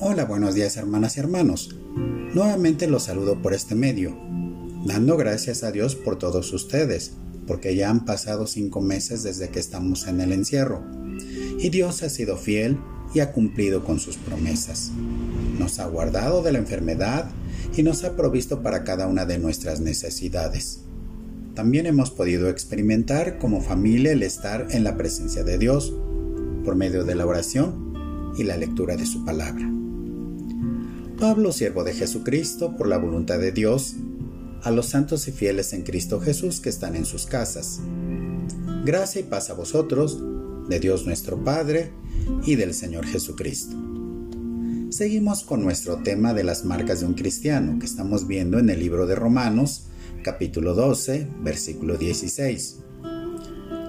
Hola, buenos días hermanas y hermanos. Nuevamente los saludo por este medio, dando gracias a Dios por todos ustedes, porque ya han pasado cinco meses desde que estamos en el encierro, y Dios ha sido fiel y ha cumplido con sus promesas. Nos ha guardado de la enfermedad y nos ha provisto para cada una de nuestras necesidades. También hemos podido experimentar como familia el estar en la presencia de Dios por medio de la oración y la lectura de su palabra. Pablo, siervo de Jesucristo, por la voluntad de Dios, a los santos y fieles en Cristo Jesús que están en sus casas. Gracia y paz a vosotros, de Dios nuestro Padre y del Señor Jesucristo. Seguimos con nuestro tema de las marcas de un cristiano que estamos viendo en el libro de Romanos, capítulo 12, versículo 16.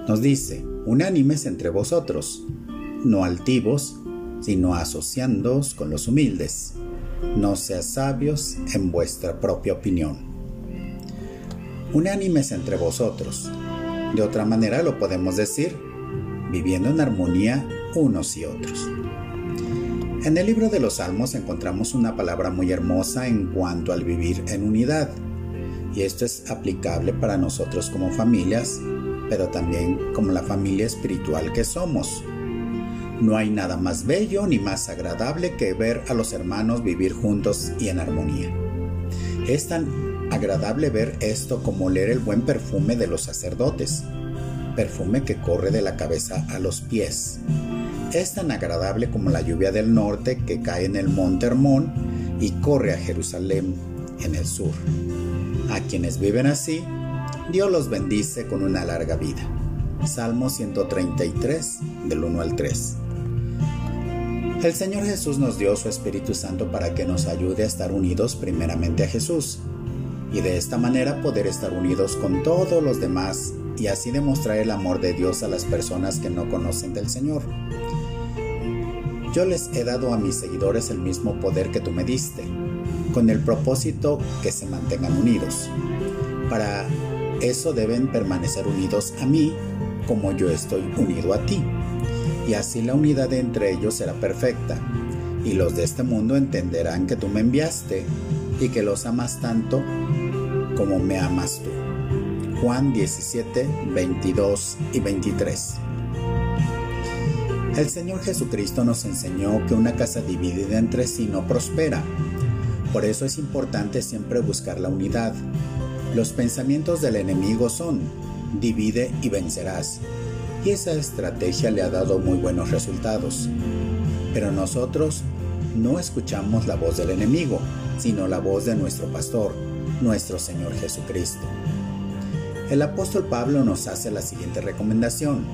Nos dice, unánimes entre vosotros, no altivos, sino asociándoos con los humildes no seas sabios en vuestra propia opinión. Unánimes entre vosotros. De otra manera lo podemos decir, viviendo en armonía unos y otros. En el libro de los Salmos encontramos una palabra muy hermosa en cuanto al vivir en unidad, y esto es aplicable para nosotros como familias, pero también como la familia espiritual que somos. No hay nada más bello ni más agradable que ver a los hermanos vivir juntos y en armonía. Es tan agradable ver esto como leer el buen perfume de los sacerdotes, perfume que corre de la cabeza a los pies. Es tan agradable como la lluvia del norte que cae en el monte Hermón y corre a Jerusalén en el sur. A quienes viven así, Dios los bendice con una larga vida. Salmo 133, del 1 al 3. El Señor Jesús nos dio su Espíritu Santo para que nos ayude a estar unidos primeramente a Jesús y de esta manera poder estar unidos con todos los demás y así demostrar el amor de Dios a las personas que no conocen del Señor. Yo les he dado a mis seguidores el mismo poder que tú me diste, con el propósito que se mantengan unidos. Para eso deben permanecer unidos a mí como yo estoy unido a ti y así la unidad entre ellos será perfecta, y los de este mundo entenderán que tú me enviaste y que los amas tanto como me amas tú. Juan 17, 22 y 23. El Señor Jesucristo nos enseñó que una casa dividida entre sí no prospera. Por eso es importante siempre buscar la unidad. Los pensamientos del enemigo son, divide y vencerás y esa estrategia le ha dado muy buenos resultados. Pero nosotros no escuchamos la voz del enemigo, sino la voz de nuestro pastor, nuestro Señor Jesucristo. El apóstol Pablo nos hace la siguiente recomendación.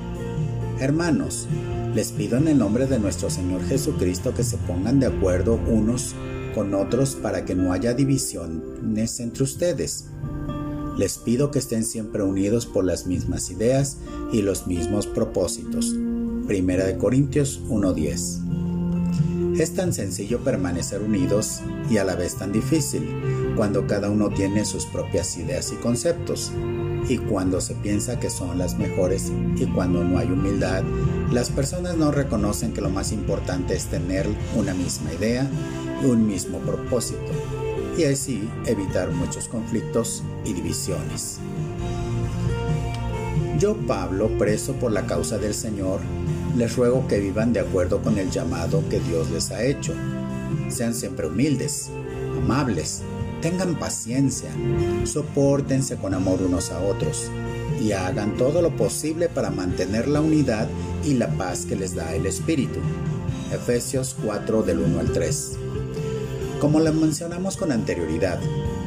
Hermanos, les pido en el nombre de nuestro Señor Jesucristo que se pongan de acuerdo unos con otros para que no haya divisiones entre ustedes les pido que estén siempre unidos por las mismas ideas y los mismos propósitos. Primera de Corintios 1:10. Es tan sencillo permanecer unidos y a la vez tan difícil cuando cada uno tiene sus propias ideas y conceptos y cuando se piensa que son las mejores y cuando no hay humildad, las personas no reconocen que lo más importante es tener una misma idea y un mismo propósito y así evitar muchos conflictos y divisiones. Yo, Pablo, preso por la causa del Señor, les ruego que vivan de acuerdo con el llamado que Dios les ha hecho. Sean siempre humildes, amables, tengan paciencia, soportense con amor unos a otros y hagan todo lo posible para mantener la unidad y la paz que les da el Espíritu. Efesios 4 del 1 al 3. Como lo mencionamos con anterioridad,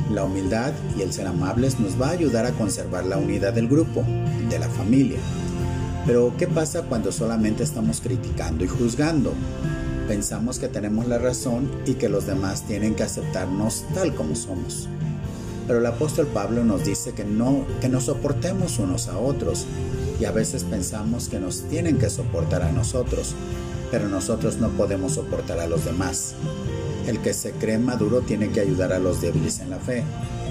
la humildad y el ser amables nos va a ayudar a conservar la unidad del grupo, de la familia. Pero ¿qué pasa cuando solamente estamos criticando y juzgando? Pensamos que tenemos la razón y que los demás tienen que aceptarnos tal como somos. Pero el apóstol Pablo nos dice que no que nos soportemos unos a otros y a veces pensamos que nos tienen que soportar a nosotros, pero nosotros no podemos soportar a los demás. El que se cree maduro tiene que ayudar a los débiles en la fe.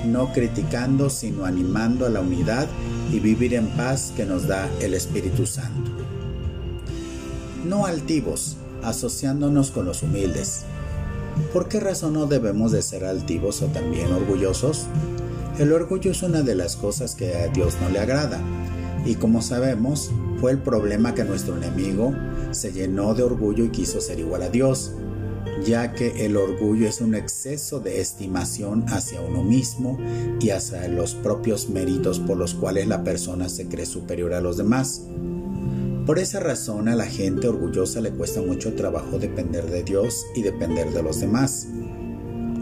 no criticando, sino animando a la unidad y vivir en paz que nos da el Espíritu Santo. No altivos, asociándonos con los humildes. ¿Por qué razón no debemos de ser altivos o también orgullosos? El orgullo es una de las cosas que a Dios no le agrada. Y como sabemos, fue el problema que nuestro enemigo se llenó de orgullo y quiso ser igual a Dios, ya que el orgullo es un exceso de estimación hacia uno mismo y hacia los propios méritos por los cuales la persona se cree superior a los demás. Por esa razón a la gente orgullosa le cuesta mucho trabajo depender de Dios y depender de los demás.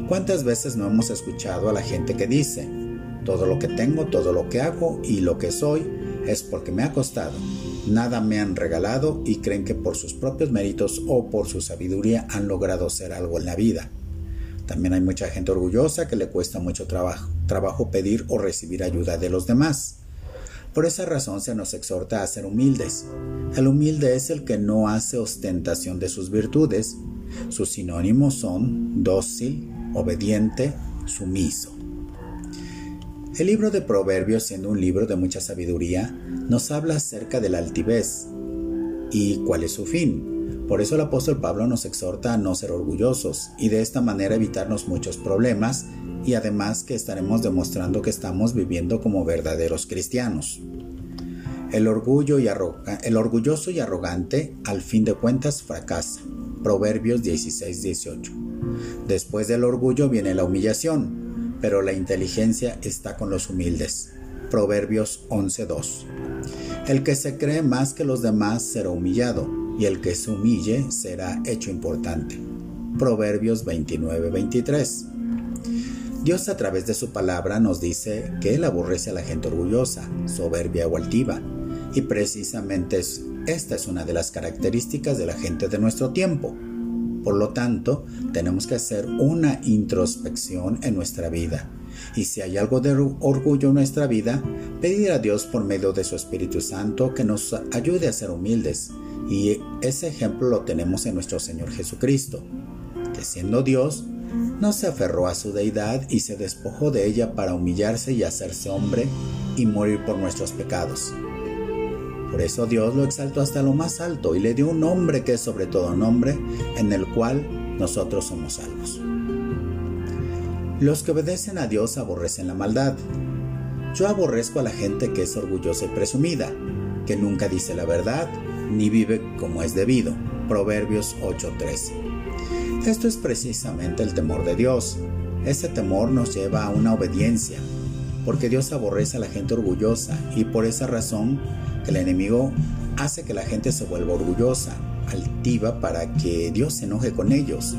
¿Cuántas veces no hemos escuchado a la gente que dice, todo lo que tengo, todo lo que hago y lo que soy es porque me ha costado, nada me han regalado y creen que por sus propios méritos o por su sabiduría han logrado ser algo en la vida. También hay mucha gente orgullosa que le cuesta mucho trabajo, trabajo pedir o recibir ayuda de los demás. Por esa razón se nos exhorta a ser humildes. El humilde es el que no hace ostentación de sus virtudes. Sus sinónimos son dócil, obediente, sumiso. El libro de Proverbios, siendo un libro de mucha sabiduría, nos habla acerca de la altivez y cuál es su fin. Por eso el apóstol Pablo nos exhorta a no ser orgullosos y de esta manera evitarnos muchos problemas y además que estaremos demostrando que estamos viviendo como verdaderos cristianos. El, orgullo y el orgulloso y arrogante al fin de cuentas fracasa. Proverbios 16-18. Después del orgullo viene la humillación pero la inteligencia está con los humildes. Proverbios 11.2. El que se cree más que los demás será humillado, y el que se humille será hecho importante. Proverbios 29.23. Dios a través de su palabra nos dice que Él aborrece a la gente orgullosa, soberbia o altiva, y precisamente esta es una de las características de la gente de nuestro tiempo. Por lo tanto, tenemos que hacer una introspección en nuestra vida. Y si hay algo de orgullo en nuestra vida, pedir a Dios por medio de su Espíritu Santo que nos ayude a ser humildes. Y ese ejemplo lo tenemos en nuestro Señor Jesucristo, que siendo Dios, no se aferró a su deidad y se despojó de ella para humillarse y hacerse hombre y morir por nuestros pecados. Por eso Dios lo exaltó hasta lo más alto y le dio un nombre que es sobre todo nombre, en el cual nosotros somos salvos. Los que obedecen a Dios aborrecen la maldad. Yo aborrezco a la gente que es orgullosa y presumida, que nunca dice la verdad ni vive como es debido. Proverbios 8:13. Esto es precisamente el temor de Dios. Ese temor nos lleva a una obediencia, porque Dios aborrece a la gente orgullosa y por esa razón el enemigo hace que la gente se vuelva orgullosa, altiva para que Dios se enoje con ellos.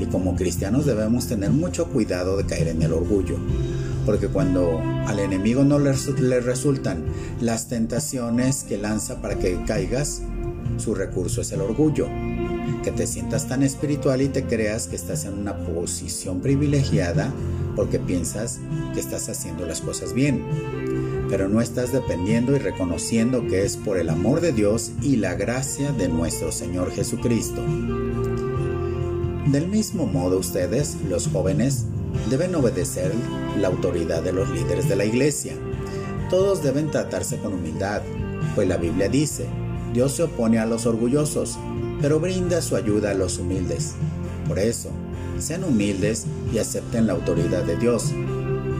Y como cristianos debemos tener mucho cuidado de caer en el orgullo, porque cuando al enemigo no le, resultan las tentaciones que lanza para que caigas, su recurso es el orgullo. Que te sientas tan espiritual y te creas que estás en una posición privilegiada porque piensas que estás haciendo las cosas bien pero no estás dependiendo y reconociendo que es por el amor de Dios y la gracia de nuestro Señor Jesucristo. Del mismo modo ustedes, los jóvenes, deben obedecer la autoridad de los líderes de la iglesia. Todos deben tratarse con humildad, pues la Biblia dice, Dios se opone a los orgullosos, pero brinda su ayuda a los humildes. Por eso, sean humildes y acepten la autoridad de Dios,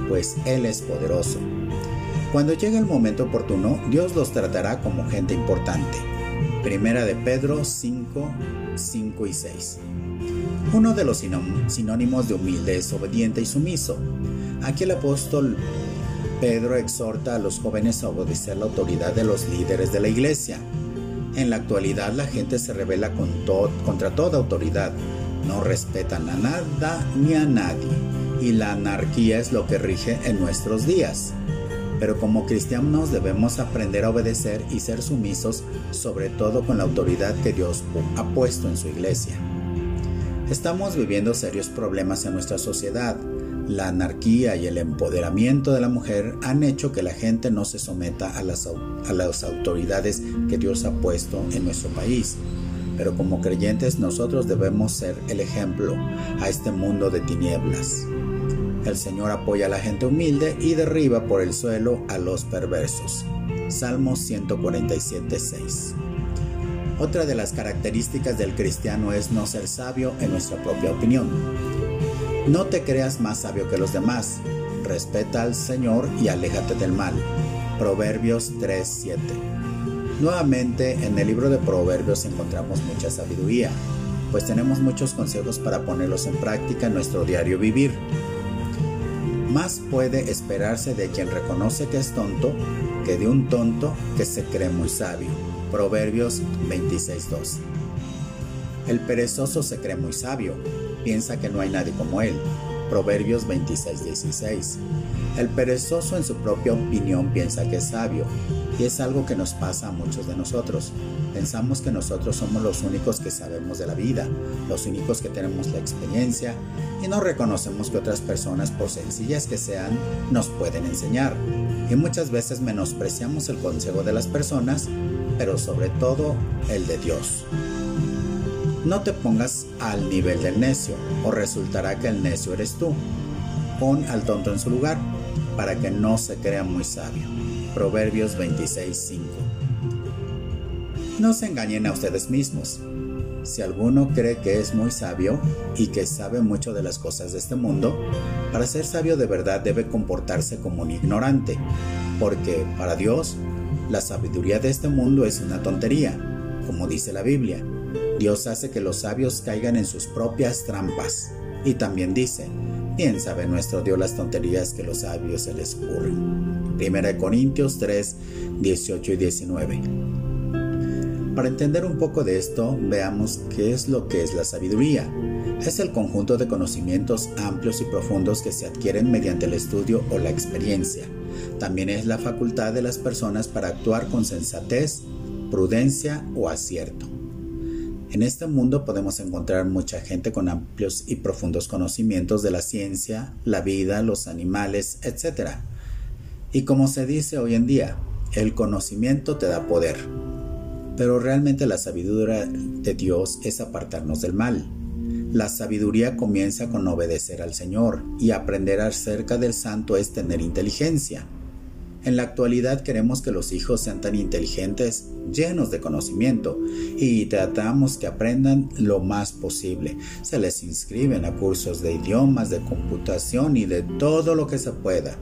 pues Él es poderoso cuando llegue el momento oportuno, Dios los tratará como gente importante. Primera de Pedro 5, 5 y 6. Uno de los sinónimos de humilde es obediente y sumiso. Aquí el apóstol Pedro exhorta a los jóvenes a obedecer la autoridad de los líderes de la iglesia. En la actualidad la gente se revela contra toda autoridad, no respetan a nada ni a nadie, y la anarquía es lo que rige en nuestros días pero como cristianos debemos aprender a obedecer y ser sumisos, sobre todo con la autoridad que Dios ha puesto en su iglesia. Estamos viviendo serios problemas en nuestra sociedad. La anarquía y el empoderamiento de la mujer han hecho que la gente no se someta a las, a las autoridades que Dios ha puesto en nuestro país. Pero como creyentes nosotros debemos ser el ejemplo a este mundo de tinieblas. El Señor apoya a la gente humilde y derriba por el suelo a los perversos. Salmos 147, 6. Otra de las características del cristiano es no ser sabio en nuestra propia opinión. No te creas más sabio que los demás. Respeta al Señor y aléjate del mal. Proverbios 3:7. Nuevamente, en el libro de Proverbios encontramos mucha sabiduría, pues tenemos muchos consejos para ponerlos en práctica en nuestro diario vivir. Más puede esperarse de quien reconoce que es tonto que de un tonto que se cree muy sabio. Proverbios 26.2. El perezoso se cree muy sabio, piensa que no hay nadie como él. Proverbios 26.16. El perezoso en su propia opinión piensa que es sabio, y es algo que nos pasa a muchos de nosotros. Pensamos que nosotros somos los únicos que sabemos de la vida, los únicos que tenemos la experiencia, y no reconocemos que otras personas, por sencillas que sean, nos pueden enseñar. Y muchas veces menospreciamos el consejo de las personas pero sobre todo el de Dios. No te pongas al nivel del necio, o resultará que el necio eres tú. Pon al tonto en su lugar, para que no se crea muy sabio. Proverbios 26:5. No se engañen a ustedes mismos. Si alguno cree que es muy sabio y que sabe mucho de las cosas de este mundo, para ser sabio de verdad debe comportarse como un ignorante, porque para Dios la sabiduría de este mundo es una tontería, como dice la Biblia. Dios hace que los sabios caigan en sus propias trampas. Y también dice, bien sabe nuestro Dios las tonterías que los sabios se les ocurren. 1 Corintios 3, 18 y 19. Para entender un poco de esto, veamos qué es lo que es la sabiduría. Es el conjunto de conocimientos amplios y profundos que se adquieren mediante el estudio o la experiencia también es la facultad de las personas para actuar con sensatez, prudencia o acierto. En este mundo podemos encontrar mucha gente con amplios y profundos conocimientos de la ciencia, la vida, los animales, etc. Y como se dice hoy en día, el conocimiento te da poder. Pero realmente la sabiduría de Dios es apartarnos del mal. La sabiduría comienza con obedecer al Señor y aprender acerca del santo es tener inteligencia. En la actualidad queremos que los hijos sean tan inteligentes, llenos de conocimiento, y tratamos que aprendan lo más posible. Se les inscriben a cursos de idiomas, de computación y de todo lo que se pueda.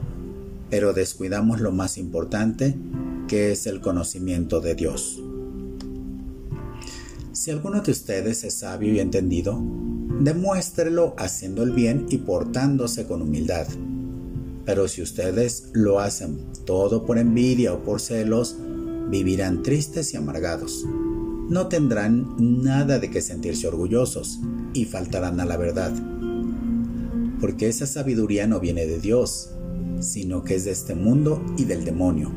Pero descuidamos lo más importante, que es el conocimiento de Dios. Si alguno de ustedes es sabio y entendido, demuéstrelo haciendo el bien y portándose con humildad. Pero si ustedes lo hacen todo por envidia o por celos, vivirán tristes y amargados. No tendrán nada de que sentirse orgullosos y faltarán a la verdad. Porque esa sabiduría no viene de Dios, sino que es de este mundo y del demonio,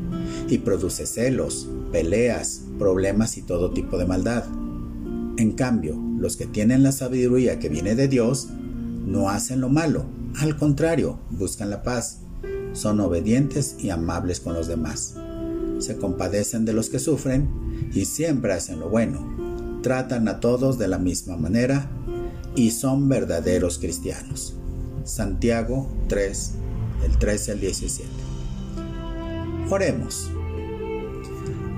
y produce celos, peleas, problemas y todo tipo de maldad. En cambio, los que tienen la sabiduría que viene de Dios, no hacen lo malo, al contrario, buscan la paz, son obedientes y amables con los demás. Se compadecen de los que sufren y siempre hacen lo bueno. Tratan a todos de la misma manera y son verdaderos cristianos. Santiago 3, del 13 al 17. Oremos.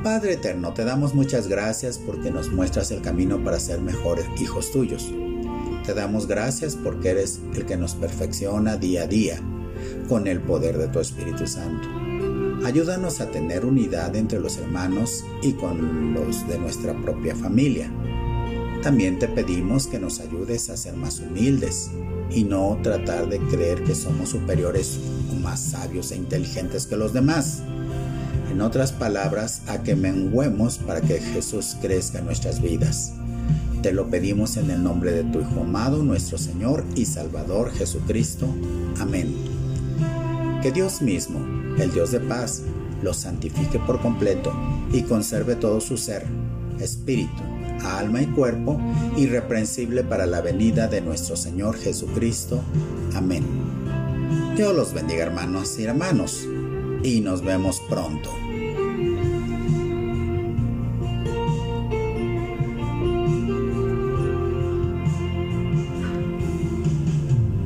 Padre eterno, te damos muchas gracias porque nos muestras el camino para ser mejores hijos tuyos. Te damos gracias porque eres el que nos perfecciona día a día con el poder de tu Espíritu Santo. Ayúdanos a tener unidad entre los hermanos y con los de nuestra propia familia. También te pedimos que nos ayudes a ser más humildes y no tratar de creer que somos superiores o más sabios e inteligentes que los demás. En otras palabras, a que menguemos para que Jesús crezca en nuestras vidas. Te lo pedimos en el nombre de tu Hijo amado, nuestro Señor y Salvador Jesucristo. Amén. Que Dios mismo, el Dios de paz, los santifique por completo y conserve todo su ser, espíritu, alma y cuerpo, irreprensible para la venida de nuestro Señor Jesucristo. Amén. Dios los bendiga hermanos y hermanos, y nos vemos pronto.